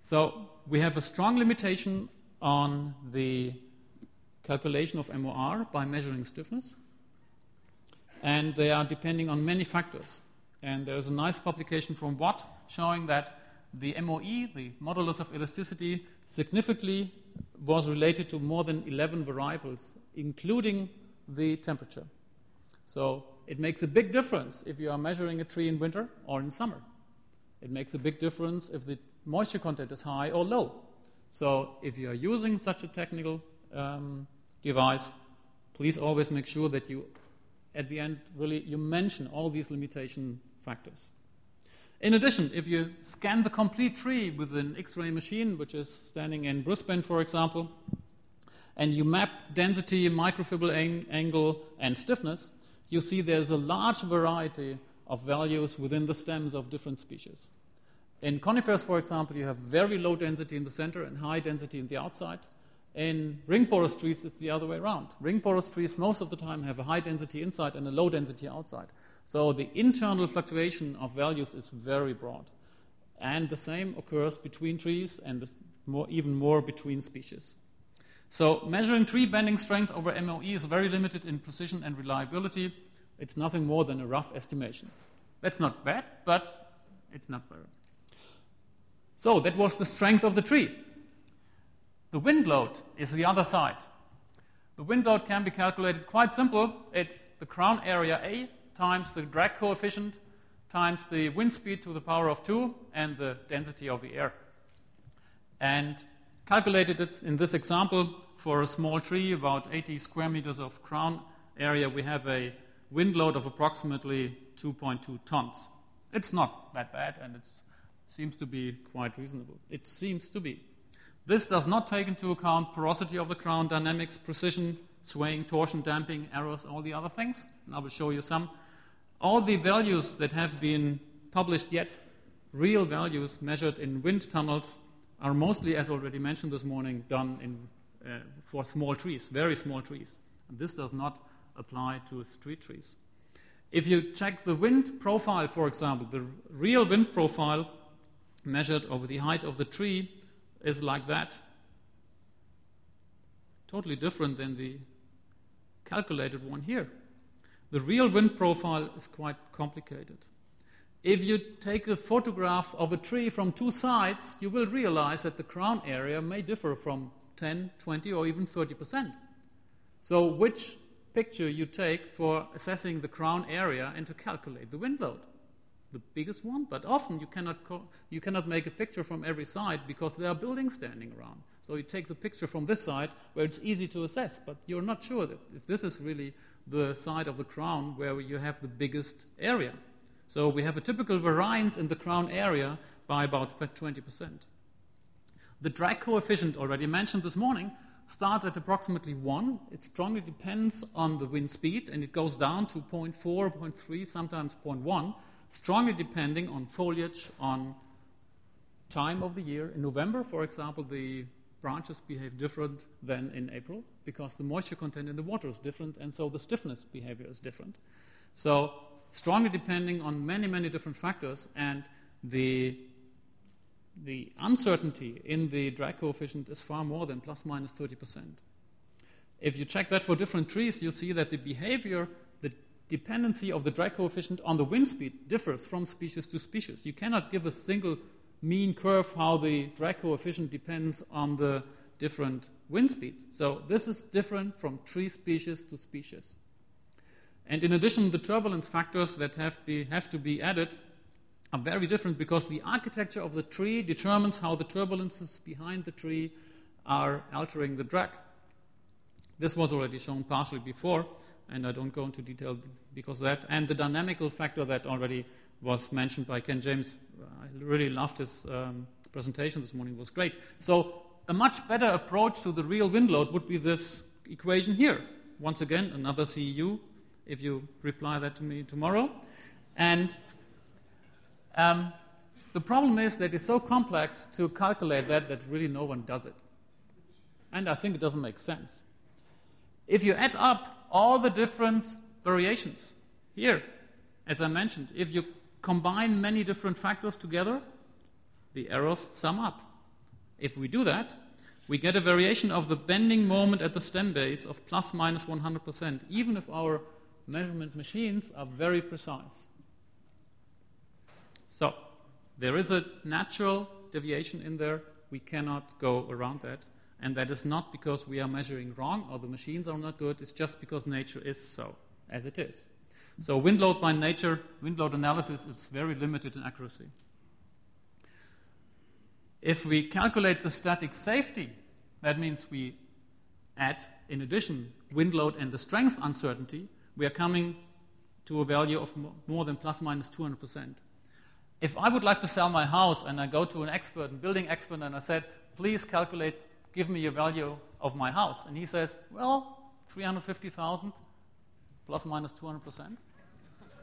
So we have a strong limitation on the calculation of MOR by measuring stiffness, and they are depending on many factors. And there's a nice publication from Watt showing that the MOE, the modulus of elasticity, significantly was related to more than 11 variables, including the temperature. So it makes a big difference if you are measuring a tree in winter or in summer. It makes a big difference if the moisture content is high or low. So if you are using such a technical um, device, please always make sure that you, at the end, really you mention all these limitation factors. In addition, if you scan the complete tree with an X ray machine, which is standing in Brisbane, for example, and you map density, microfibril ang- angle, and stiffness, you see there's a large variety of values within the stems of different species. In conifers, for example, you have very low density in the center and high density in the outside. In ring porous trees, it's the other way around. Ring porous trees, most of the time, have a high density inside and a low density outside. So the internal fluctuation of values is very broad. And the same occurs between trees and more, even more between species. So measuring tree bending strength over MOE is very limited in precision and reliability. It's nothing more than a rough estimation. That's not bad, but it's not better. So that was the strength of the tree. The wind load is the other side. The wind load can be calculated quite simple. It's the crown area A times the drag coefficient times the wind speed to the power of 2 and the density of the air. And calculated it in this example for a small tree, about 80 square meters of crown area, we have a wind load of approximately 2.2 tons. It's not that bad and it seems to be quite reasonable. It seems to be. This does not take into account porosity of the crown, dynamics, precision, swaying, torsion, damping, errors, all the other things. And I will show you some all the values that have been published yet, real values measured in wind tunnels, are mostly, as already mentioned this morning, done in, uh, for small trees, very small trees. And this does not apply to street trees. If you check the wind profile, for example, the real wind profile measured over the height of the tree is like that. Totally different than the calculated one here. The real wind profile is quite complicated. If you take a photograph of a tree from two sides, you will realize that the crown area may differ from 10, 20, or even 30%. So, which picture you take for assessing the crown area and to calculate the wind load. The biggest one, but often you cannot, co- you cannot make a picture from every side because there are buildings standing around. So you take the picture from this side where it's easy to assess, but you're not sure that if this is really the side of the crown where you have the biggest area. So we have a typical variance in the crown area by about 20%. The drag coefficient, already mentioned this morning, starts at approximately 1. It strongly depends on the wind speed, and it goes down to 0.4, 0.3, sometimes 0.1, strongly depending on foliage, on time of the year. In November, for example, the branches behave different than in April because the moisture content in the water is different, and so the stiffness behavior is different. So, strongly depending on many, many different factors, and the the uncertainty in the drag coefficient is far more than plus minus 30%. If you check that for different trees, you'll see that the behavior, the dependency of the drag coefficient on the wind speed differs from species to species. You cannot give a single mean curve how the drag coefficient depends on the different wind speed. So this is different from tree species to species. And in addition, the turbulence factors that have, be, have to be added are very different because the architecture of the tree determines how the turbulences behind the tree are altering the drag. This was already shown partially before, and I don't go into detail because that. And the dynamical factor that already was mentioned by Ken James, I really loved his um, presentation this morning, it was great. So, a much better approach to the real wind load would be this equation here. Once again, another CEU, if you reply that to me tomorrow. And um, the problem is that it's so complex to calculate that that really no one does it. And I think it doesn't make sense. If you add up all the different variations here, as I mentioned, if you combine many different factors together, the errors sum up. If we do that, we get a variation of the bending moment at the stem base of plus minus 100%, even if our measurement machines are very precise. So there is a natural deviation in there. We cannot go around that. And that is not because we are measuring wrong or the machines are not good, it's just because nature is so, as it is. So, wind load by nature, wind load analysis is very limited in accuracy. If we calculate the static safety, that means we add, in addition, wind load and the strength uncertainty, we are coming to a value of more than plus minus 200%. If I would like to sell my house and I go to an expert, a building expert, and I said, please calculate, give me a value of my house. And he says, well, 350,000 plus minus 200%.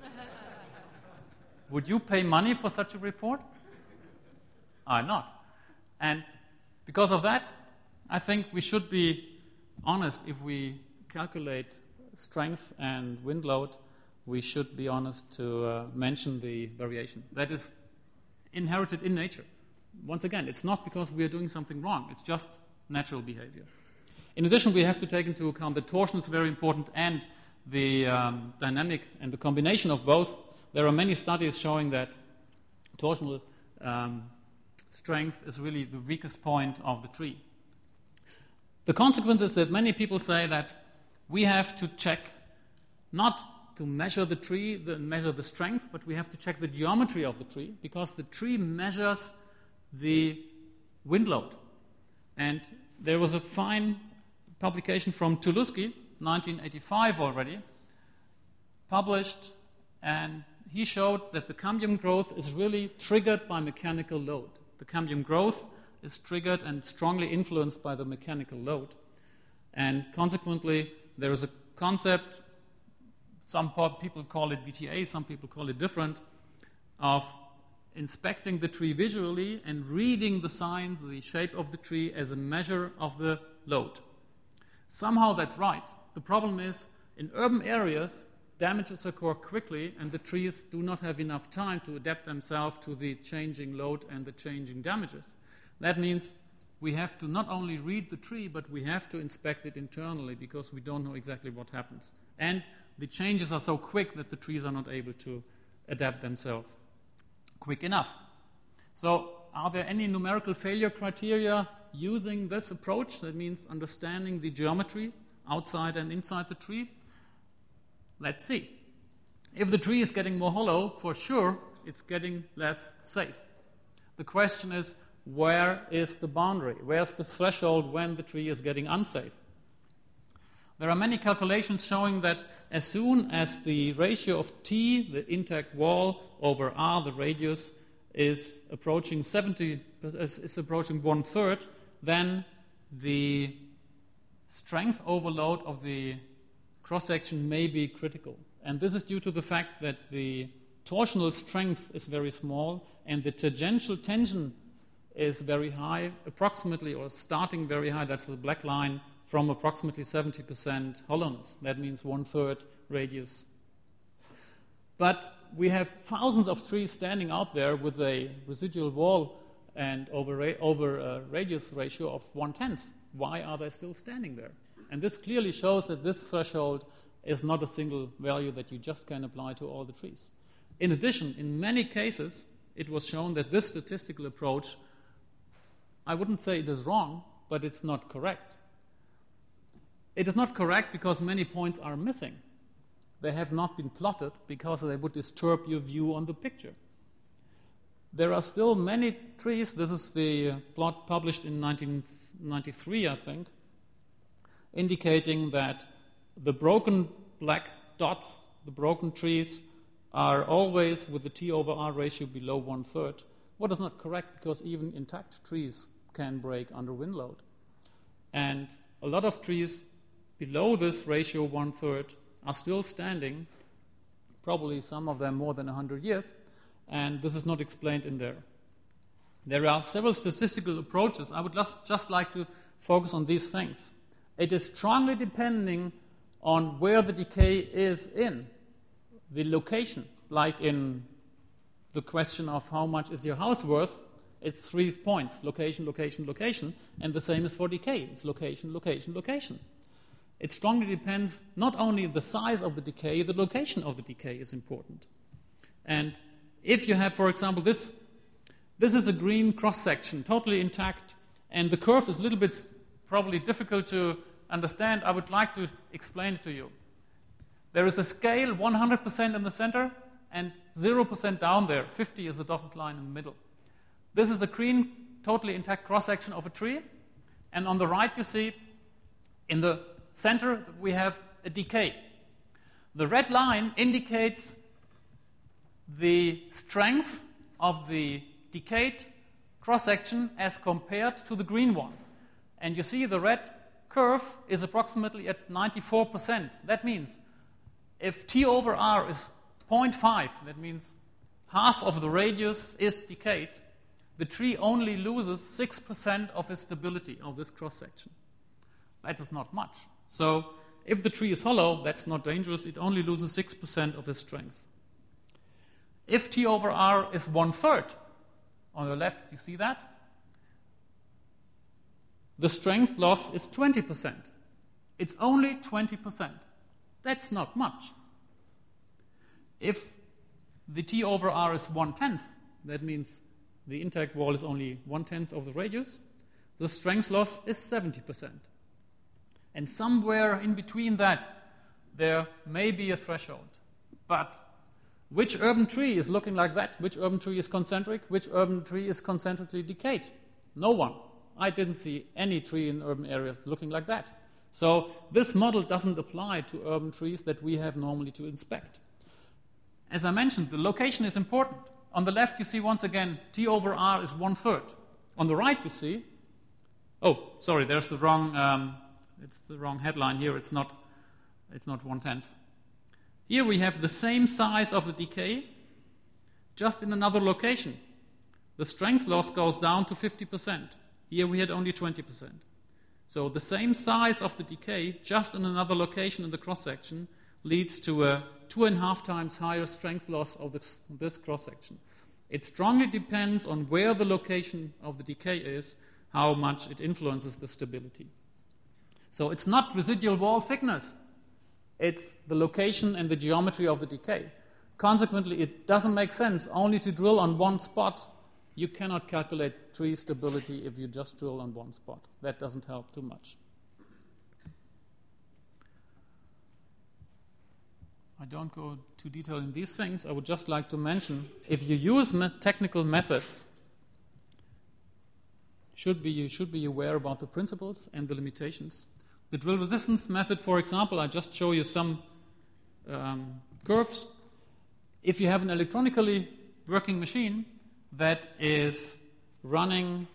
would you pay money for such a report? I'm not. And because of that, I think we should be honest if we calculate strength and wind load we should be honest to uh, mention the variation. That is inherited in nature. Once again, it's not because we are doing something wrong, it's just natural behavior. In addition, we have to take into account that torsion is very important and the um, dynamic and the combination of both. There are many studies showing that torsional um, strength is really the weakest point of the tree. The consequence is that many people say that we have to check not to measure the tree, the, measure the strength, but we have to check the geometry of the tree because the tree measures the wind load. And there was a fine publication from Chlussky, 1985 already, published, and he showed that the cambium growth is really triggered by mechanical load. The cambium growth is triggered and strongly influenced by the mechanical load. And consequently, there is a concept some people call it VTA, some people call it different, of inspecting the tree visually and reading the signs, the shape of the tree, as a measure of the load. Somehow that's right. The problem is, in urban areas, damages occur quickly, and the trees do not have enough time to adapt themselves to the changing load and the changing damages. That means we have to not only read the tree, but we have to inspect it internally because we don't know exactly what happens. And the changes are so quick that the trees are not able to adapt themselves quick enough. So, are there any numerical failure criteria using this approach? That means understanding the geometry outside and inside the tree. Let's see. If the tree is getting more hollow, for sure, it's getting less safe. The question is, where is the boundary? Where's the threshold when the tree is getting unsafe? There are many calculations showing that as soon as the ratio of T, the intact wall, over R, the radius, is approaching 70, is approaching one third, then the strength overload of the cross section may be critical. And this is due to the fact that the torsional strength is very small and the tangential tension is very high, approximately or starting very high. That's the black line from approximately 70% hollowness. That means one third radius. But we have thousands of trees standing out there with a residual wall and over, over a radius ratio of one tenth. Why are they still standing there? And this clearly shows that this threshold is not a single value that you just can apply to all the trees. In addition, in many cases, it was shown that this statistical approach, I wouldn't say it is wrong, but it's not correct. It is not correct because many points are missing. They have not been plotted because they would disturb your view on the picture. There are still many trees. This is the uh, plot published in 1993, I think, indicating that the broken black dots, the broken trees, are always with the T over R ratio below one third. What is not correct because even intact trees can break under wind load. And a lot of trees below this ratio one third are still standing, probably some of them more than 100 years, and this is not explained in there. There are several statistical approaches. I would just, just like to focus on these things. It is strongly depending on where the decay is in the location, like in the question of how much is your house worth, it's three points location, location, location, and the same is for decay. It's location, location, location. It strongly depends not only the size of the decay, the location of the decay is important. And if you have, for example, this, this is a green cross section, totally intact, and the curve is a little bit probably difficult to understand, I would like to explain it to you. There is a scale 100% in the center and 0% down there. 50 is a dotted line in the middle. This is a green, totally intact cross section of a tree. And on the right, you see in the center, we have a decay. The red line indicates the strength of the decayed cross section as compared to the green one. And you see the red curve is approximately at 94%. That means if T over R is 0.5, that means half of the radius is decayed, the tree only loses 6% of its stability of this cross section. That is not much. So if the tree is hollow, that's not dangerous. It only loses 6% of its strength. If T over R is one third, on the left, you see that? the strength loss is 20%. It's only 20%. That's not much. If the T over R is one tenth, that means the intact wall is only one tenth of the radius, the strength loss is 70%. And somewhere in between that, there may be a threshold. But which urban tree is looking like that? Which urban tree is concentric? Which urban tree is concentrically decayed? No one. I didn't see any tree in urban areas looking like that. So this model doesn't apply to urban trees that we have normally to inspect. As I mentioned, the location is important. On the left, you see once again T over R is one third. On the right, you see, oh, sorry, there's the wrong, um, it's the wrong headline here. It's not, it's not one tenth. Here we have the same size of the decay, just in another location. The strength loss goes down to 50 percent. Here we had only 20%. So the same size of the decay, just in another location in the cross section, leads to a two and a half times higher strength loss of this, this cross section. It strongly depends on where the location of the decay is, how much it influences the stability. So it's not residual wall thickness, it's the location and the geometry of the decay. Consequently, it doesn't make sense only to drill on one spot you cannot calculate tree stability if you just drill on one spot. That doesn't help too much. I don't go too detailed in these things. I would just like to mention if you use me- technical methods, should be, you should be aware about the principles and the limitations. The drill resistance method, for example, I just show you some um, curves. If you have an electronically working machine that is running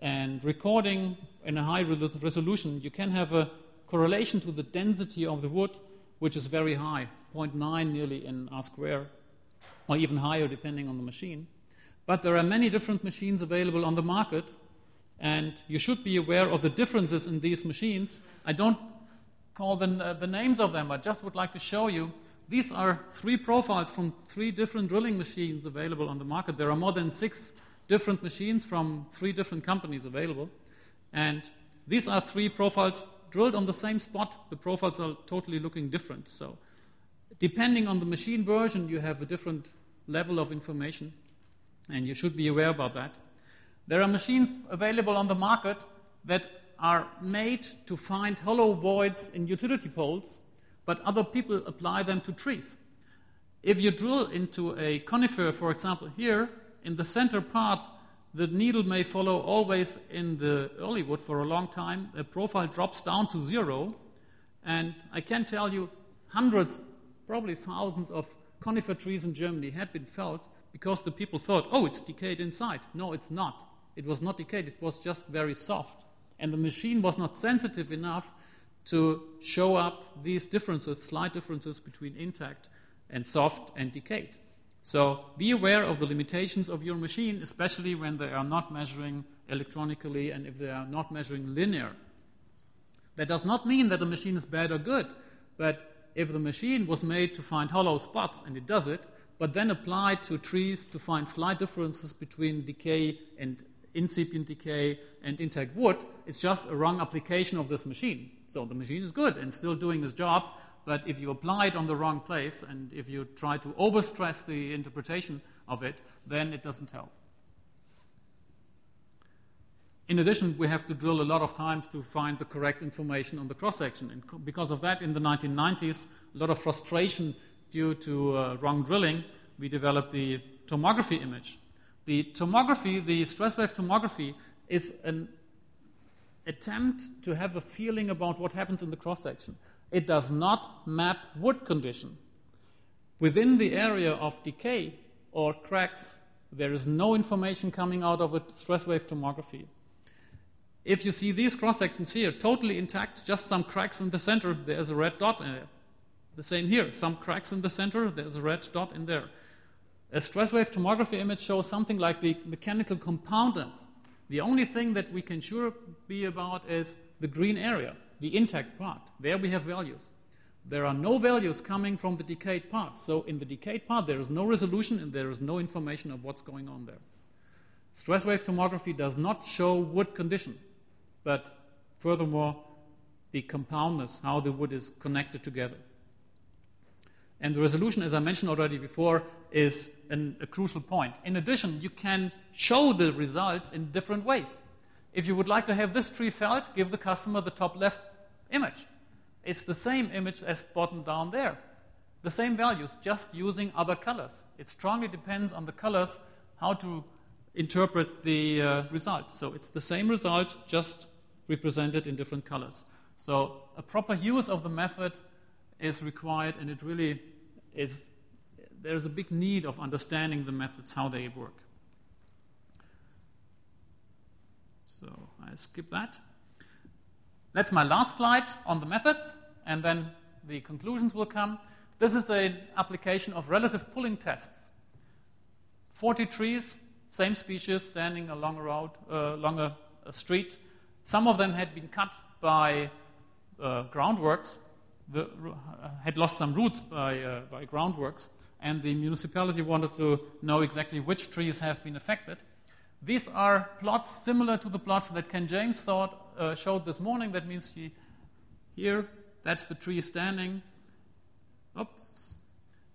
and recording in a high resolution, you can have a correlation to the density of the wood, which is very high, 0.9 nearly in R square, or even higher depending on the machine. But there are many different machines available on the market, and you should be aware of the differences in these machines. I don't call the, uh, the names of them, I just would like to show you. These are three profiles from three different drilling machines available on the market. There are more than six different machines from three different companies available. And these are three profiles drilled on the same spot. The profiles are totally looking different. So, depending on the machine version, you have a different level of information, and you should be aware about that. There are machines available on the market that are made to find hollow voids in utility poles, but other people apply them to trees. If you drill into a conifer, for example, here, in the center part, the needle may follow always in the early wood for a long time. The profile drops down to zero. And I can tell you, hundreds, probably thousands of conifer trees in Germany had been felled because the people thought, oh, it's decayed inside. No, it's not. It was not decayed, it was just very soft. And the machine was not sensitive enough to show up these differences, slight differences between intact and soft and decayed. So be aware of the limitations of your machine, especially when they are not measuring electronically and if they are not measuring linear. That does not mean that the machine is bad or good, but if the machine was made to find hollow spots, and it does it, but then applied to trees to find slight differences between decay and incipient decay and intact wood, it's just a wrong application of this machine. So the machine is good and still doing its job, but if you apply it on the wrong place and if you try to overstress the interpretation of it, then it doesn't help. In addition, we have to drill a lot of times to find the correct information on the cross section. And because of that, in the 1990s, a lot of frustration due to uh, wrong drilling, we developed the tomography image. The tomography, the stress wave tomography, is an attempt to have a feeling about what happens in the cross section. It does not map wood condition. Within the area of decay or cracks, there is no information coming out of a stress wave tomography. If you see these cross sections here, totally intact, just some cracks in the center, there's a red dot in there. The same here, some cracks in the center, there's a red dot in there. A stress wave tomography image shows something like the mechanical compoundness. The only thing that we can sure be about is the green area the intact part. There we have values. There are no values coming from the decayed part. So in the decayed part, there is no resolution and there is no information of what's going on there. Stress wave tomography does not show wood condition, but furthermore, the compoundness, how the wood is connected together. And the resolution, as I mentioned already before, is an, a crucial point. In addition, you can show the results in different ways. If you would like to have this tree felled, give the customer the top left image. It's the same image as bottom down there. The same values, just using other colors. It strongly depends on the colors how to interpret the uh, result. So it's the same result, just represented in different colors. So a proper use of the method is required, and it really is. There's a big need of understanding the methods, how they work. So I skip that. That's my last slide on the methods, and then the conclusions will come. This is an application of relative pulling tests. 40 trees, same species, standing along a road, uh, along a, a, street. Some of them had been cut by uh, groundworks, the, uh, had lost some roots by, uh, by groundworks, and the municipality wanted to know exactly which trees have been affected. These are plots similar to the plots that Ken James uh, showed this morning. That means he, here, that's the tree standing. Oops.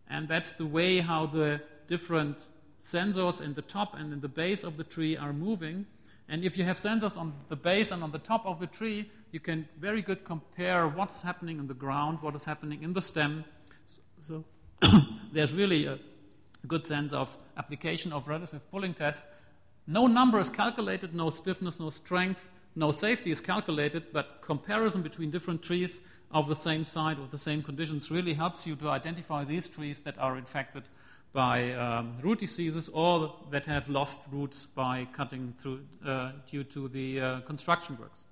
And that's the way how the different sensors in the top and in the base of the tree are moving. And if you have sensors on the base and on the top of the tree, you can very good compare what's happening in the ground, what is happening in the stem, So there's really a good sense of application of relative pulling test. No number is calculated, no stiffness, no strength, no safety is calculated, but comparison between different trees of the same site with the same conditions really helps you to identify these trees that are infected by um, root diseases or that have lost roots by cutting through uh, due to the uh, construction works.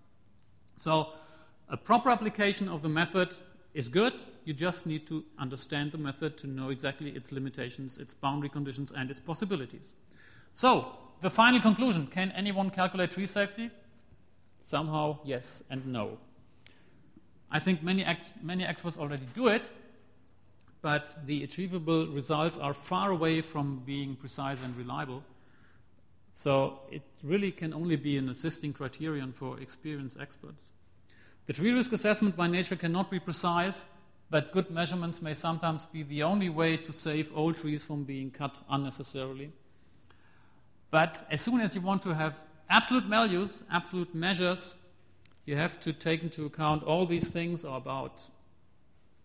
So, a proper application of the method is good. You just need to understand the method to know exactly its limitations, its boundary conditions, and its possibilities. So, the final conclusion can anyone calculate tree safety? Somehow, yes and no. I think many, many experts already do it, but the achievable results are far away from being precise and reliable. So it really can only be an assisting criterion for experienced experts. The tree risk assessment by nature cannot be precise, but good measurements may sometimes be the only way to save old trees from being cut unnecessarily. But as soon as you want to have absolute values, absolute measures, you have to take into account all these things about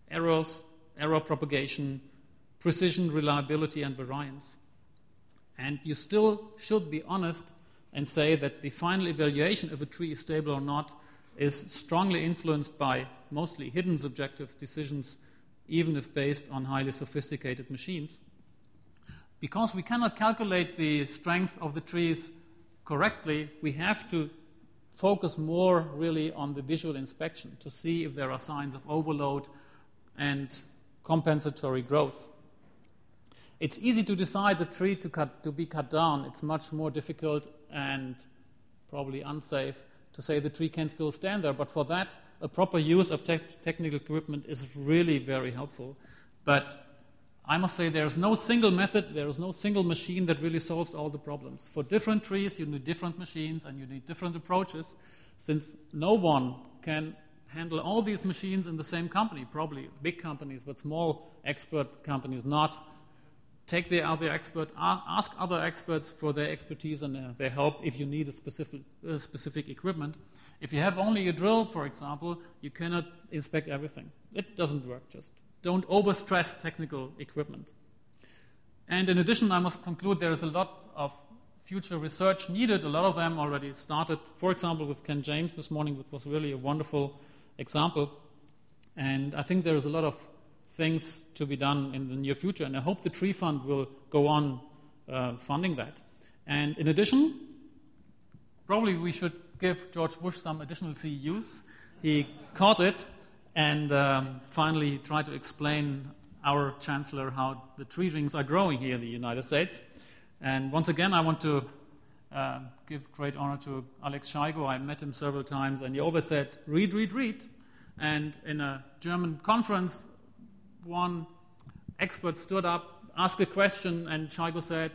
errors, error propagation, precision, reliability, and variance. And you still should be honest and say that the final evaluation if a tree is stable or not is strongly influenced by mostly hidden subjective decisions, even if based on highly sophisticated machines. Because we cannot calculate the strength of the trees correctly, we have to focus more really on the visual inspection to see if there are signs of overload and compensatory growth. It's easy to decide the tree to, cut, to be cut down. It's much more difficult and probably unsafe to say the tree can still stand there. But for that, a proper use of te- technical equipment is really very helpful. But I must say there's no single method, there is no single machine that really solves all the problems. For different trees, you need different machines and you need different approaches, since no one can handle all these machines in the same company, probably big companies, but small expert companies not. Take the other expert, ask other experts for their expertise and their help if you need a specific, uh, specific equipment. If you have only a drill, for example, you cannot inspect everything. It doesn't work just don't overstress technical equipment. And in addition, I must conclude there is a lot of future research needed. A lot of them already started, for example, with Ken James this morning, which was really a wonderful example. And I think there is a lot of things to be done in the near future, and I hope the Tree Fund will go on uh, funding that. And in addition, probably we should give George Bush some additional CEUs. He caught it and um, finally try to explain our chancellor how the tree rings are growing here in the United States. And once again, I want to uh, give great honor to Alex Shigo. I met him several times, and he always said, read, read, read. And in a German conference, one expert stood up, asked a question, and Shigo said,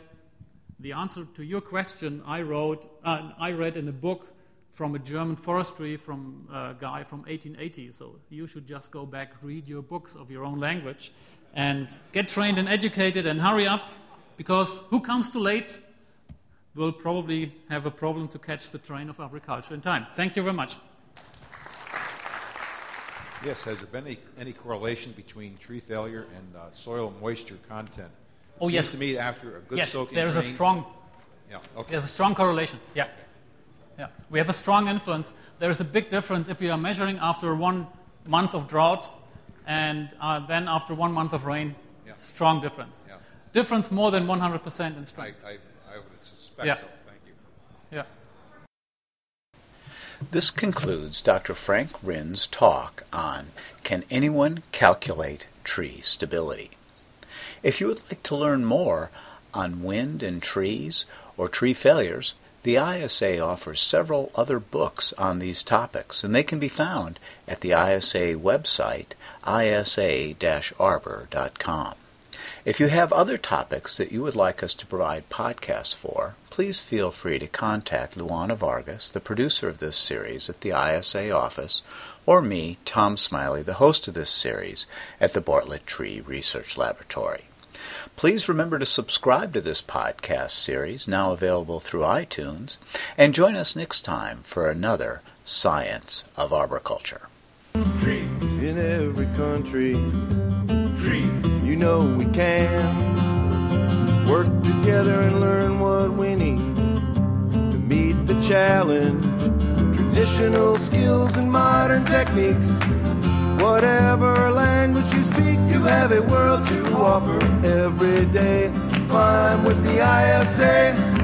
the answer to your question I wrote, uh, I read in a book from a German forestry from a guy from 1880. So you should just go back, read your books of your own language, and get trained and educated and hurry up, because who comes too late will probably have a problem to catch the train of agriculture in time. Thank you very much. Yes, has there been any, any correlation between tree failure and uh, soil moisture content? It oh, seems yes. to me after a good yes, soaking there is rain, a strong yeah, okay. there's a strong correlation. Yeah. Yeah, we have a strong influence. There is a big difference if we are measuring after one month of drought and uh, then after one month of rain. Yeah. Strong difference. Yeah. Difference more than 100% in strength. I, I, I would suspect Yeah. so. Thank you. Yeah. This concludes Dr. Frank Rinn's talk on Can Anyone Calculate Tree Stability? If you would like to learn more on wind and trees or tree failures, the ISA offers several other books on these topics, and they can be found at the ISA website, isa-arbor.com. If you have other topics that you would like us to provide podcasts for, please feel free to contact Luana Vargas, the producer of this series, at the ISA office, or me, Tom Smiley, the host of this series, at the Bartlett Tree Research Laboratory. Please remember to subscribe to this podcast series, now available through iTunes, and join us next time for another Science of Arboriculture. Trees in every country. Trees, you know we can work together and learn what we need to meet the challenge. Traditional skills and modern techniques. Whatever language you speak, you have a world to offer every day. Climb with the ISA